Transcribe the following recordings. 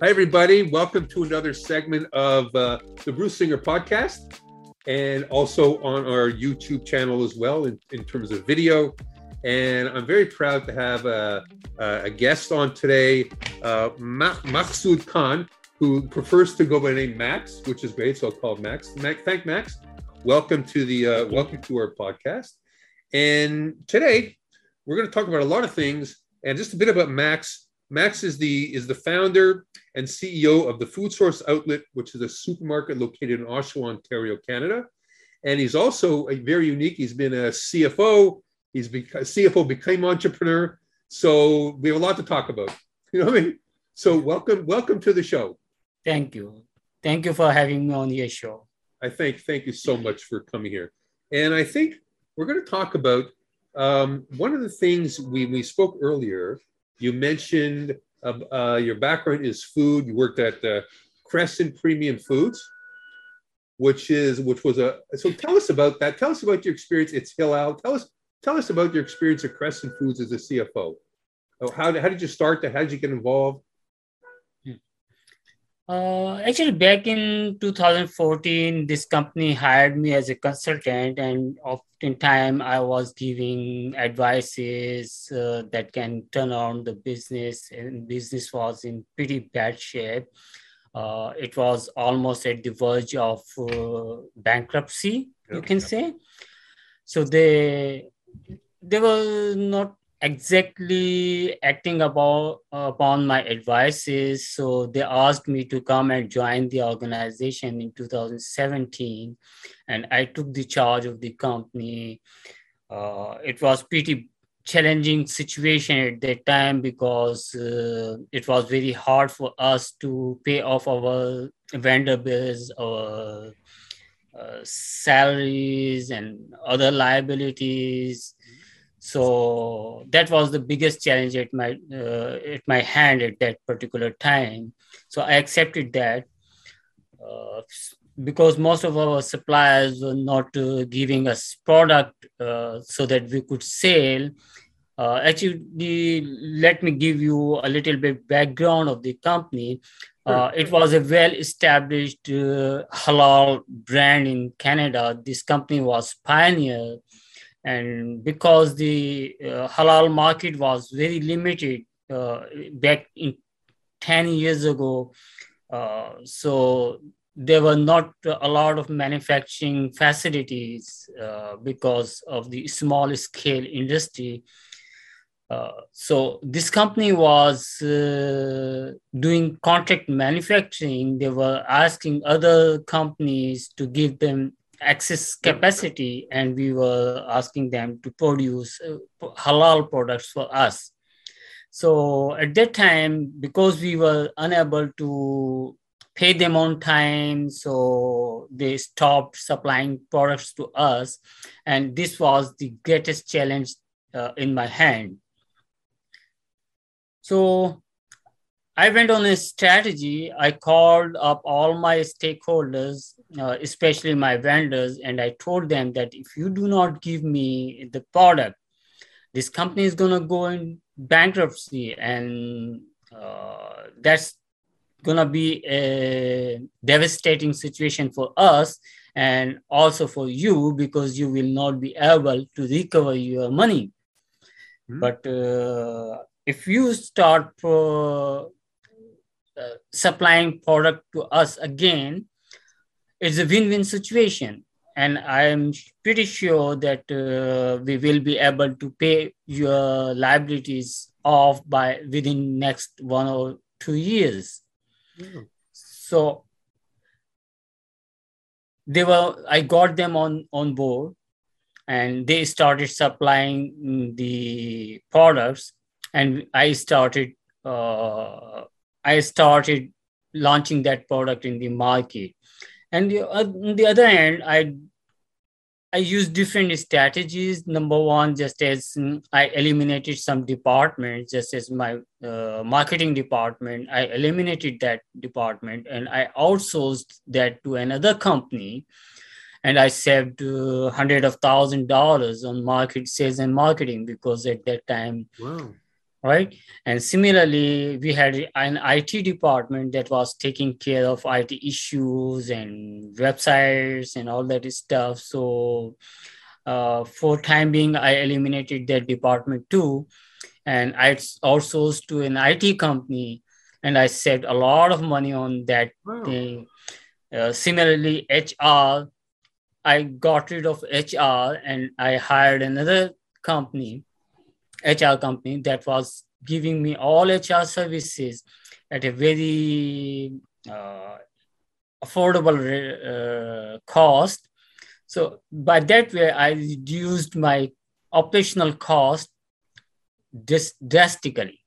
Hi, everybody. Welcome to another segment of uh, the Bruce Singer podcast and also on our YouTube channel as well in, in terms of video. And I'm very proud to have a, a guest on today, uh, Maqsood Khan, who prefers to go by the name Max, which is great. So I'll call Max. Max thank Max. Welcome to the uh, welcome to our podcast. And today we're going to talk about a lot of things and just a bit about Max. Max is the is the founder and CEO of the Food Source Outlet, which is a supermarket located in Oshawa, Ontario, Canada. And he's also a very unique. He's been a CFO. He's become CFO, became entrepreneur. So we have a lot to talk about. You know what I mean? So welcome, welcome to the show. Thank you. Thank you for having me on your show. I thank thank you so much for coming here. And I think we're going to talk about um, one of the things we, we spoke earlier. You mentioned uh, uh, your background is food. You worked at uh, Crescent Premium Foods, which is which was a. So tell us about that. Tell us about your experience at Hillel. Tell us tell us about your experience at Crescent Foods as a CFO. Oh, how, how did you start? That how did you get involved? Uh, actually, back in 2014, this company hired me as a consultant, and oftentimes I was giving advices uh, that can turn around the business, and business was in pretty bad shape. Uh, it was almost at the verge of uh, bankruptcy, yep. you can say. So they they were not exactly acting about upon my advices. So they asked me to come and join the organization in 2017 and i took the charge of the company. Uh, it was pretty challenging situation at that time because uh, it was very hard for us to pay off our vendor bills our uh, salaries and other liabilities so that was the biggest challenge at my uh, at my hand at that particular time. So i accepted that uh, because most of our suppliers were not uh, giving us product uh, so that we could sell. Uh, actually let me give you a little bit background of the company. Uh, it was a well established halal brand in canada. This company was pioneer and because the uh, halal market was very limited uh, back in 10 years ago uh, so there were not a lot of manufacturing facilities uh, because of the small scale industry. Uh, so this company was uh, doing contract manufacturing. They were asking other companies to give them excess capacity and we were asking them to produce uh, halal products for us. So at that time because we were unable to pay them on time so they stopped supplying products to us and this was the greatest challenge uh, in my hand. So I went on a strategy. I called up all my stakeholders, uh, especially my vendors, and I told them that if you do not give me the product, this company is going to go in bankruptcy, and uh, that's going to be a devastating situation for us and also for you because you will not be able to recover your money. Mm-hmm. But uh, if you start uh, uh, supplying product to us again it's a win-win situation and i'm pretty sure that uh, we will be able to pay your liabilities off by within next one or two years mm. so they were i got them on on board and they started supplying the products and i started uh, I started launching that product in the market. And the, uh, on the other hand, I I used different strategies. Number one, just as I eliminated some departments, just as my uh, marketing department, I eliminated that department and I outsourced that to another company. And I saved uh, hundred of thousand dollars on market sales and marketing because at that time, wow right? And similarly, we had an IT department that was taking care of IT issues and websites and all that stuff. So uh, for time being, I eliminated that department too. And I outsourced to an IT company and I saved a lot of money on that wow. thing. Uh, similarly, HR, I got rid of HR and I hired another company HR company that was giving me all HR services at a very uh, affordable uh, cost. So by that way, I reduced my operational cost drastically.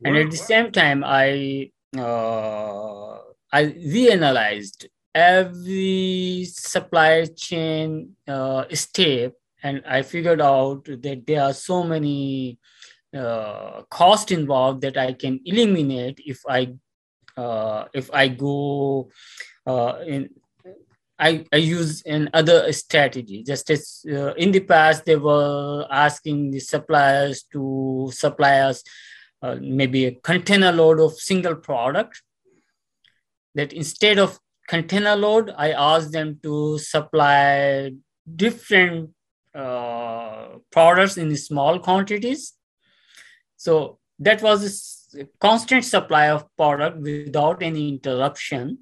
Wow. And at the same time, I uh, I reanalyzed every supply chain uh, step and I figured out that there are so many uh, cost involved that I can eliminate if I uh, if I go uh, in. I, I use another strategy. Just as uh, in the past, they were asking the suppliers to supply us uh, maybe a container load of single product. That instead of container load, I asked them to supply different uh, products in small quantities. So that was a constant supply of product without any interruption.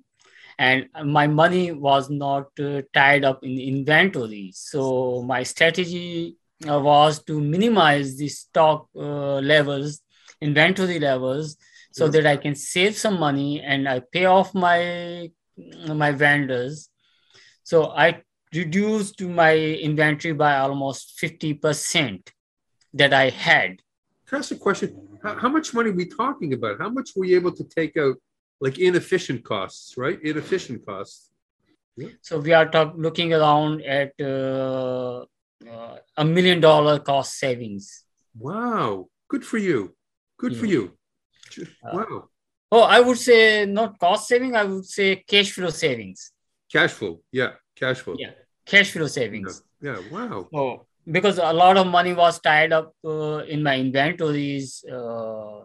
And my money was not uh, tied up in inventory. So my strategy uh, was to minimize the stock uh, levels, inventory levels, so that I can save some money and I pay off my my vendors. So I reduced my inventory by almost 50% that I had. Can I ask a question? How, how much money are we talking about? How much were you able to take out, like inefficient costs, right? Inefficient costs. Yeah. So we are talk, looking around at uh, uh, a million dollar cost savings. Wow. Good for you. Good yeah. for you. Uh, wow. oh, I would say not cost saving, I would say cash flow savings. Cash flow. Yeah. Cash flow. Yeah cash flow savings. Yeah, yeah. wow. Oh, because a lot of money was tied up uh, in my inventories. Uh,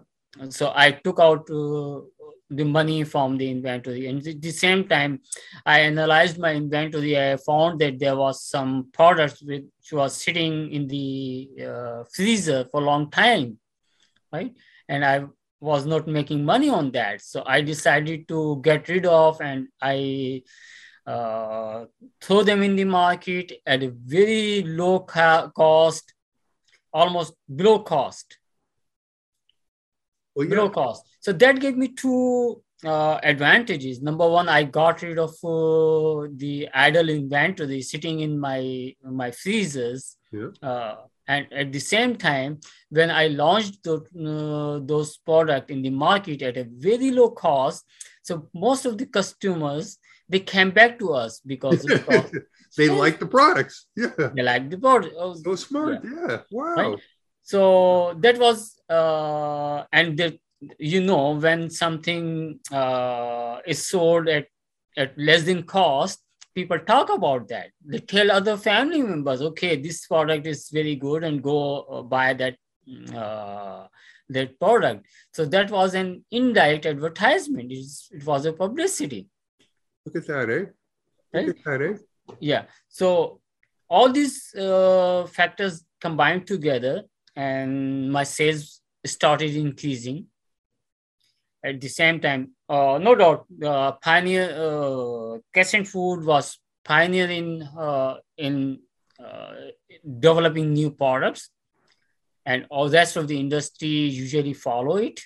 so I took out uh, the money from the inventory. And at the same time, I analyzed my inventory. I found that there was some products which was sitting in the uh, freezer for a long time, right? And I was not making money on that. So I decided to get rid of and I uh, throw them in the market at a very low ca- cost, almost below cost. Oh, yeah. Below cost. So that gave me two uh, advantages. Number one, I got rid of uh, the idle inventory sitting in my my freezers. Yeah. Uh, and at the same time, when I launched the, uh, those products in the market at a very low cost, so most of the customers they came back to us because they so, like the products. Yeah, they like the product. Oh, so smart. Yeah, yeah. wow. Right? So that was uh, and the, you know when something uh, is sold at at less than cost, people talk about that. They tell other family members, okay, this product is very good, and go uh, buy that. Uh, that product so that was an indirect advertisement it's, it was a publicity Look at that, eh? Look right? at that, eh? Yeah. So all these uh, factors combined together, and my sales started increasing. At the same time, uh, no doubt, uh, Pioneer uh, Crescent Food was pioneer in uh, in uh, developing new products, and all the rest of the industry usually follow it.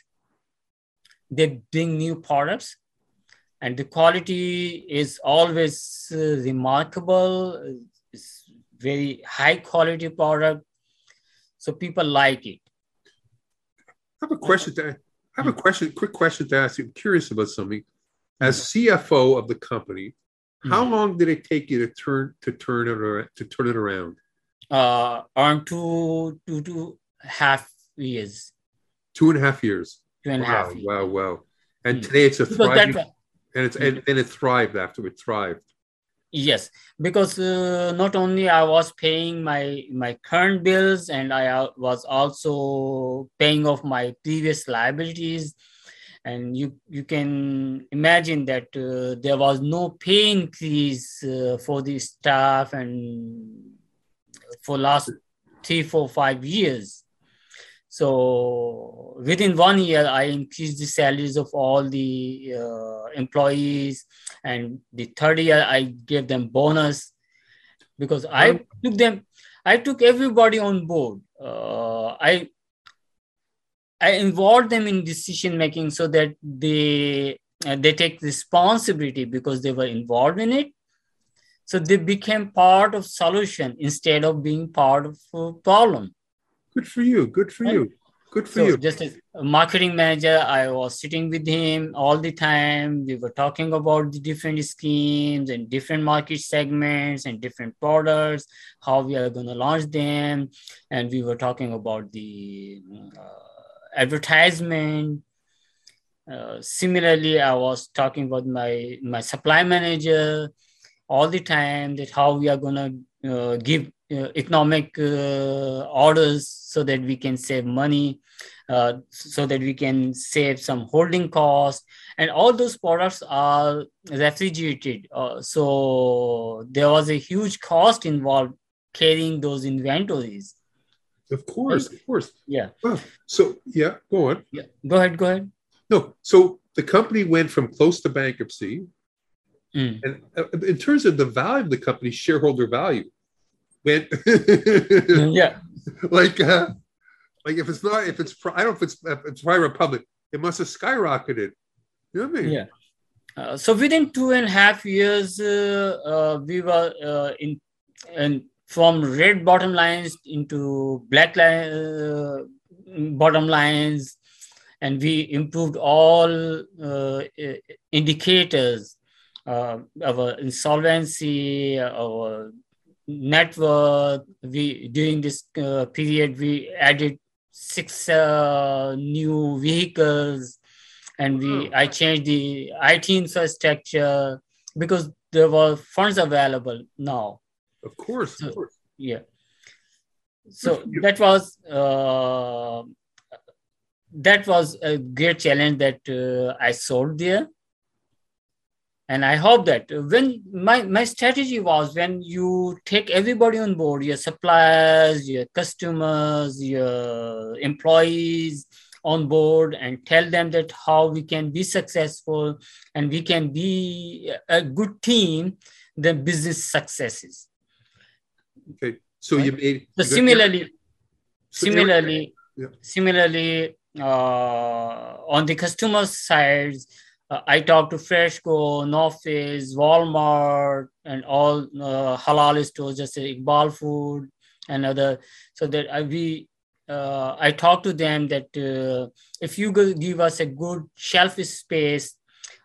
They bring new products, and the quality is always uh, remarkable. It's very high quality product. So people like it. I have a question to i have a question quick question to ask you. I'm curious about something. As cfo of the company how mm-hmm. long did it take you to turn to turn it around to turn it around? Uh around two two two half years. Two and a half years. Two and wow, a half years. wow wow. And today it's a thriving and it's and, and it thrived after it thrived. Yes, because uh, not only I was paying my my current bills and I was also paying off my previous liabilities, and you you can imagine that uh, there was no pay increase uh, for the staff and for last three, four, five years. So within one year, I increased the salaries of all the uh, employees, and the third year I gave them bonus because I took them, I took everybody on board. Uh, I I involved them in decision making so that they uh, they take responsibility because they were involved in it. So they became part of solution instead of being part of problem. Good for you. Good for you. Good for so you. Just as a marketing manager, I was sitting with him all the time. We were talking about the different schemes and different market segments and different products, how we are going to launch them. And we were talking about the uh, advertisement. Uh, similarly, I was talking about my, my supply manager all the time that how we are going to uh, give economic uh, orders so that we can save money uh, so that we can save some holding costs and all those products are refrigerated. Uh, so there was a huge cost involved carrying those inventories. Of course of course. Yeah. So yeah go on. Yeah. Go ahead go ahead. No so the company went from close to bankruptcy. Mm. and uh, in terms of the value of the company shareholder value went yeah like uh, like if it's not if it's I don't know if it's if it's private public, it must have skyrocketed. You know what I mean? Yeah. Uh, so within two and a half years, uh, uh, we were uh, in and from red bottom lines into black line, uh, bottom lines, and we improved all uh, indicators. our insolvency, our net worth. We during this period we added six uh, new vehicles and we hmm. i changed the it infrastructure because there were funds available now of course, so, of course. yeah so that was uh, that was a great challenge that uh, i solved there and i hope that when my my strategy was when you take everybody on board your suppliers your customers your employees on board and tell them that how we can be successful and we can be a good team the business successes okay so right? you made so similarly so similarly yeah. similarly uh, on the customer sides uh, I talked to Freshco, No Frills Walmart, and all uh, halal stores, just like Iqbal Food and other. So that I, we, uh, I talked to them that uh, if you give us a good shelf space,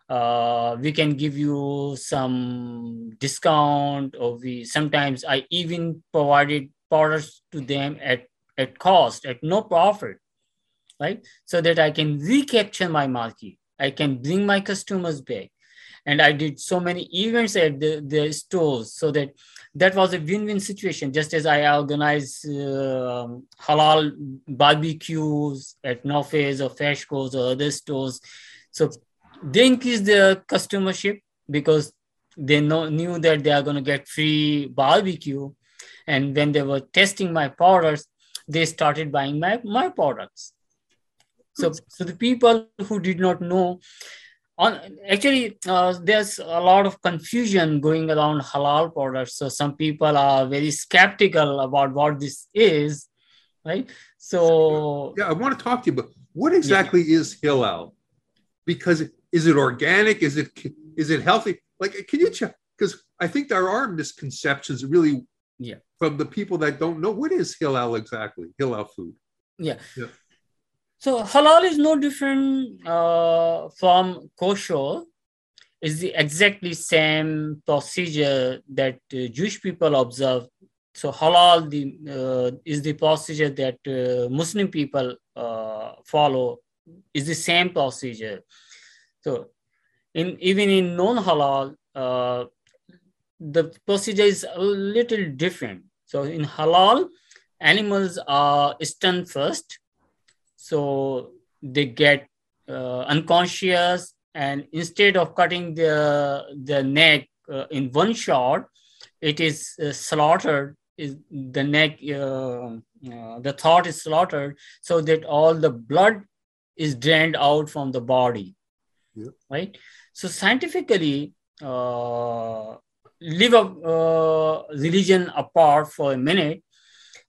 uh, we can give you some discount, or we sometimes I even provided products to them at at cost, at no profit, right? So that I can recapture my market I can bring my customers back. And I did so many events at the, the stores so that that was a win-win situation. Just as I organize uh, halal barbecues at No Frills or Freshco's or other stores. So they increase their customership because they know, knew that they are going to get free barbecue. And when they were testing my products, they started buying my, my products. So, so the people who did not know, on actually, uh, there's a lot of confusion going around halal products. So some people are very skeptical about what this is, right? So yeah, I want to talk to you, but what exactly yeah. is halal? Because is it organic? Is it is it healthy? Like, can you check? Because I think there are misconceptions really yeah. from the people that don't know what is halal exactly, halal food. Yeah. yeah. So halal is no different uh, from kosher. It's the exactly same procedure that uh, Jewish people observe. So halal the, uh, is the procedure that uh, Muslim people uh, follow. Is the same procedure. So in even in non halal, uh, the procedure is a little different. So in halal, animals are stunned first. So they get uh, unconscious and instead of cutting the, the neck uh, in one shot, it is uh, slaughtered is the neck uh, uh, the thought is slaughtered so that all the blood is drained out from the body. Yeah. right? So scientifically uh, leave a uh, religion apart for a minute.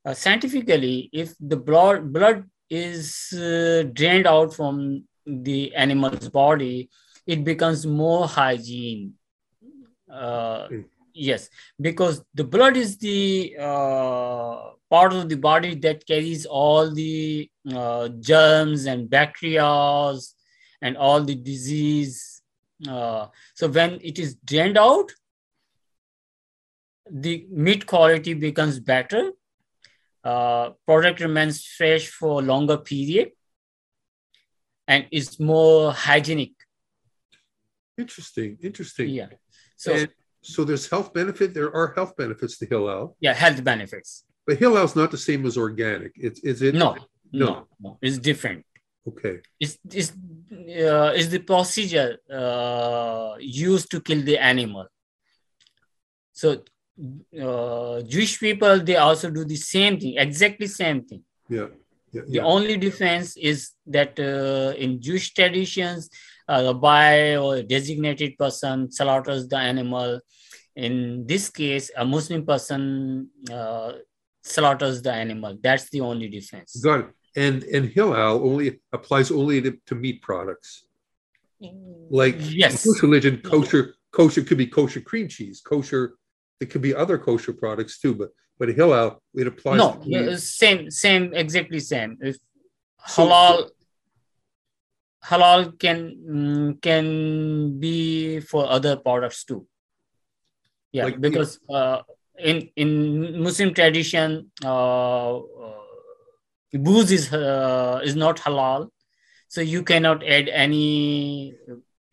Uh, scientifically if the blood blood is uh, drained out from the animal's body it becomes more hygiene. Mm yes because the blood is the uh, part of the body that carries all the uh, germs and bacteria and all the disease. Uh, so when it is drained out the meat quality becomes better uh, product remains fresh for longer period and is more hygienic interesting interesting yeah so and so there's health benefit. There are health benefits to Hilal. Yeah, health benefits. But Hilal's not the same as organic. It's is it? No, no, no, no. it's different. Okay. It's it's uh, is the procedure uh, used to kill the animal. So uh, Jewish people they also do the same thing, exactly same thing. Yeah. yeah the only difference is that uh, in Jewish traditions a rabbi or designated person slaughters the animal. In this case, a Muslim person uh, slaughters the animal. That's the only difference. Got it. And and Hilal only applies only to, to meat products. Like yes, kosher religion, kosher kosher could be kosher cream cheese, kosher. It could be other kosher products too, but but Hilal it applies. No, same same exactly same. If halal halal can mm, can be for other products too yeah like, because uh, in in muslim tradition uh, uh, booze is uh, is not halal so you cannot add any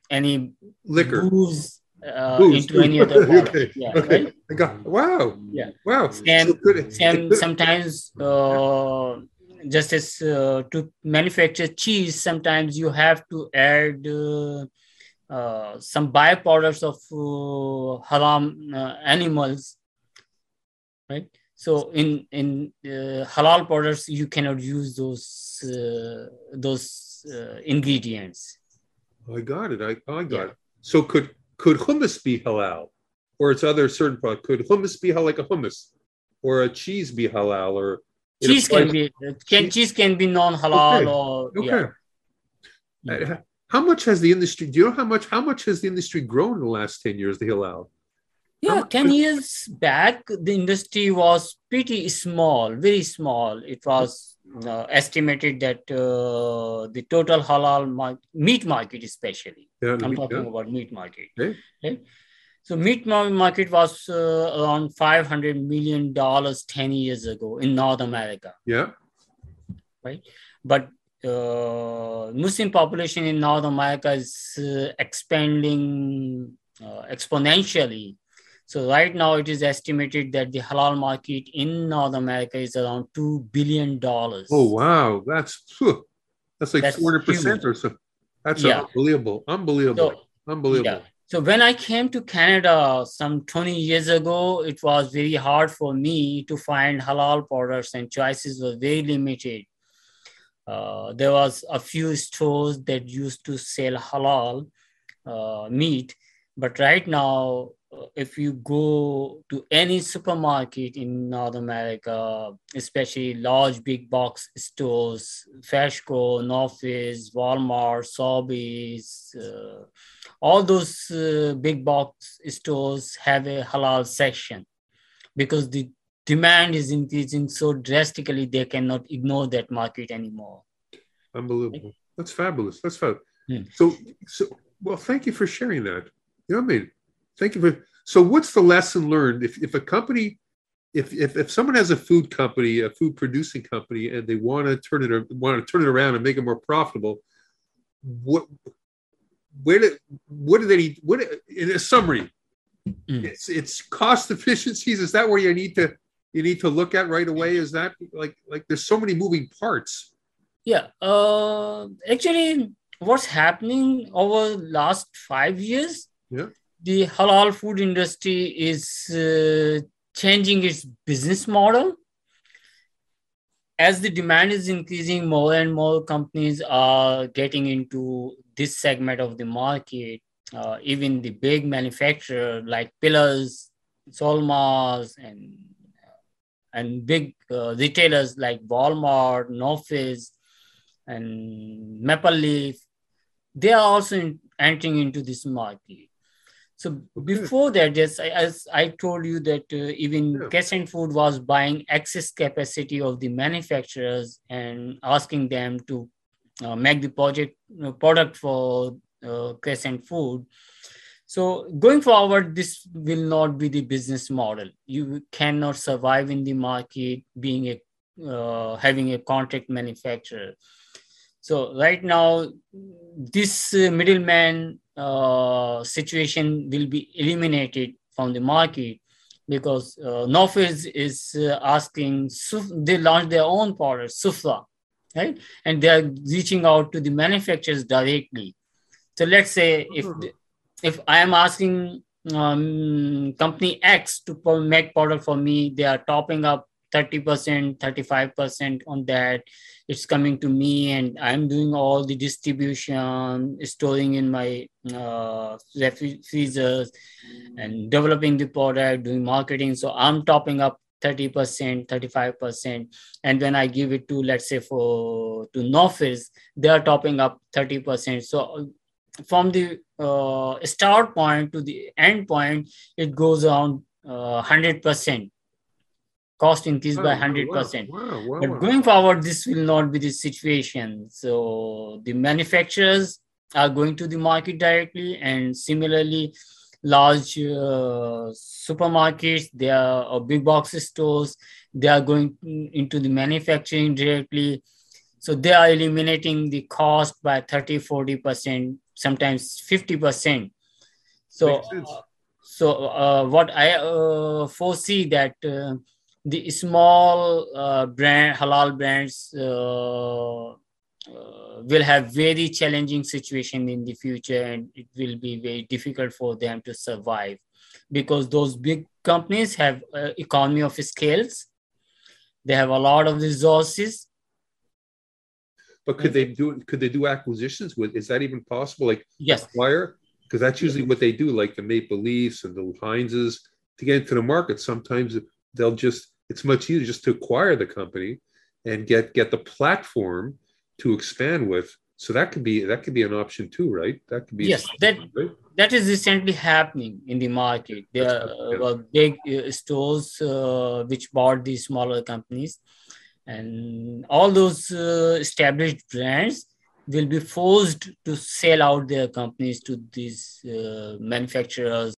any liquor booze, uh, booze. into any other okay. Yeah, okay. Right? I got, wow. Yeah. Wow. And, so and sometimes uh, just as uh, to manufacture cheese, sometimes you have to add uh, uh, some byproducts of uh, haram uh, animals, right? So in in uh, halal products, you cannot use those those ingredients. I got it. I, I got yeah. it. So could could hummus be halal, or it's other certain product? Could hummus be halal like a hummus, or a cheese be halal, or cheese can be can cheese can be non-halal okay. or okay. Yeah. Uh, how much has the industry? Do you know how much? How much has the industry grown in the last ten years? The halal. Yeah, ten years back, the industry was pretty small, very small. It was uh, estimated that uh, the total halal mar- meat market, especially, yeah, I'm meat, talking yeah. about meat market. Okay? So meat market was uh, around 500 million dollars 10 years ago in North America. Yeah. Right. But uh, Muslim population in North America is uh, expanding uh, exponentially. So right now it is estimated that the halal market in North America is around two billion dollars. Oh wow, that's that's like forty percent or so. That's yeah. unbelievable, unbelievable, so, unbelievable. Yeah. So when I came to Canada some 20 years ago, it was very hard for me to find halal products and choices were very limited. Uh, there was a few stores that used to sell halal uh, meat, but right now if you go to any supermarket in North America, especially large big box stores, Freshco, No Frills, Walmart, Sobeys, uh, all those uh, big box stores have a halal section because the demand is increasing so drastically they cannot ignore that market anymore. Unbelievable. That's fabulous. That's fabulous. Hmm. So, so well, thank you for sharing that. You know what I mean? Thank you for. So, what's the lesson learned? If, if a company, if, if if someone has a food company, a food producing company, and they want to turn it want to turn it around and make it more profitable, what where do what do they need? What in a summary? mm. it's it's cost efficiencies. Is that where you need to you need to look at right away? Is that like like there's so many moving parts? Yeah, uh, actually, what's happening over last five years? The halal food industry is uh, changing its business model. As the demand is increasing more and more companies are getting into this segment of the market uh, even the big manufacturer like Piller's solmas and and big uh, retailers like walmart No Frills and maple leaf they are also in, entering into this market so before that, yes, as I told you that uh, even yeah. Crescent Food was buying excess capacity of the manufacturers and asking them to uh, make the project uh, product for uh, Crescent Food. So going forward, this will not be the business model. You cannot survive in the market being a uh, having a contract manufacturer. So right now, this uh, middleman uh, situation will be eliminated from the market because uh, No Frills is uh, asking, they launch their own product, Sufla, right? And they are reaching out to the manufacturers directly. So let's say if hmm. if I am asking um, company X to make product for me, they are topping up 30%, 35% on that it's coming to me and i'm doing all the distribution storing in my uh, freezers and developing the product doing marketing. So i'm topping up 30% 35% and when i give it to let's say for to No Frills they are topping up 30% so from the uh, start point to the end point it goes around uh, 100% cost increased by 100%. Wow, wow, but going forward, this will not be the situation. So the manufacturers are going to the market directly, and similarly, large uh, supermarkets, they are or big box stores, they are going into the manufacturing directly. So they are eliminating the cost by 30, 40%, sometimes 50%. So, uh, so uh, what I uh, foresee that uh, the small uh, brand halal brands uh, uh, will have very challenging situation in the future and it will be very difficult for them to survive because those big companies have uh, economy of scales. They have a lot of resources. But could they do could they do acquisitions with is that even possible? Like yes. acquire? Because that's usually what they do like the maple leafs and the heinzes to get into the market. Sometimes they'll just it's much easier just to acquire the company and get get the platform to expand with. So that could be that could be an option too right? That could be yes that right? that is recently happening in the market. There are uh, big uh, stores uh, which bought these smaller companies. And all those uh, established brands will be forced to sell out their companies to these uh, manufacturers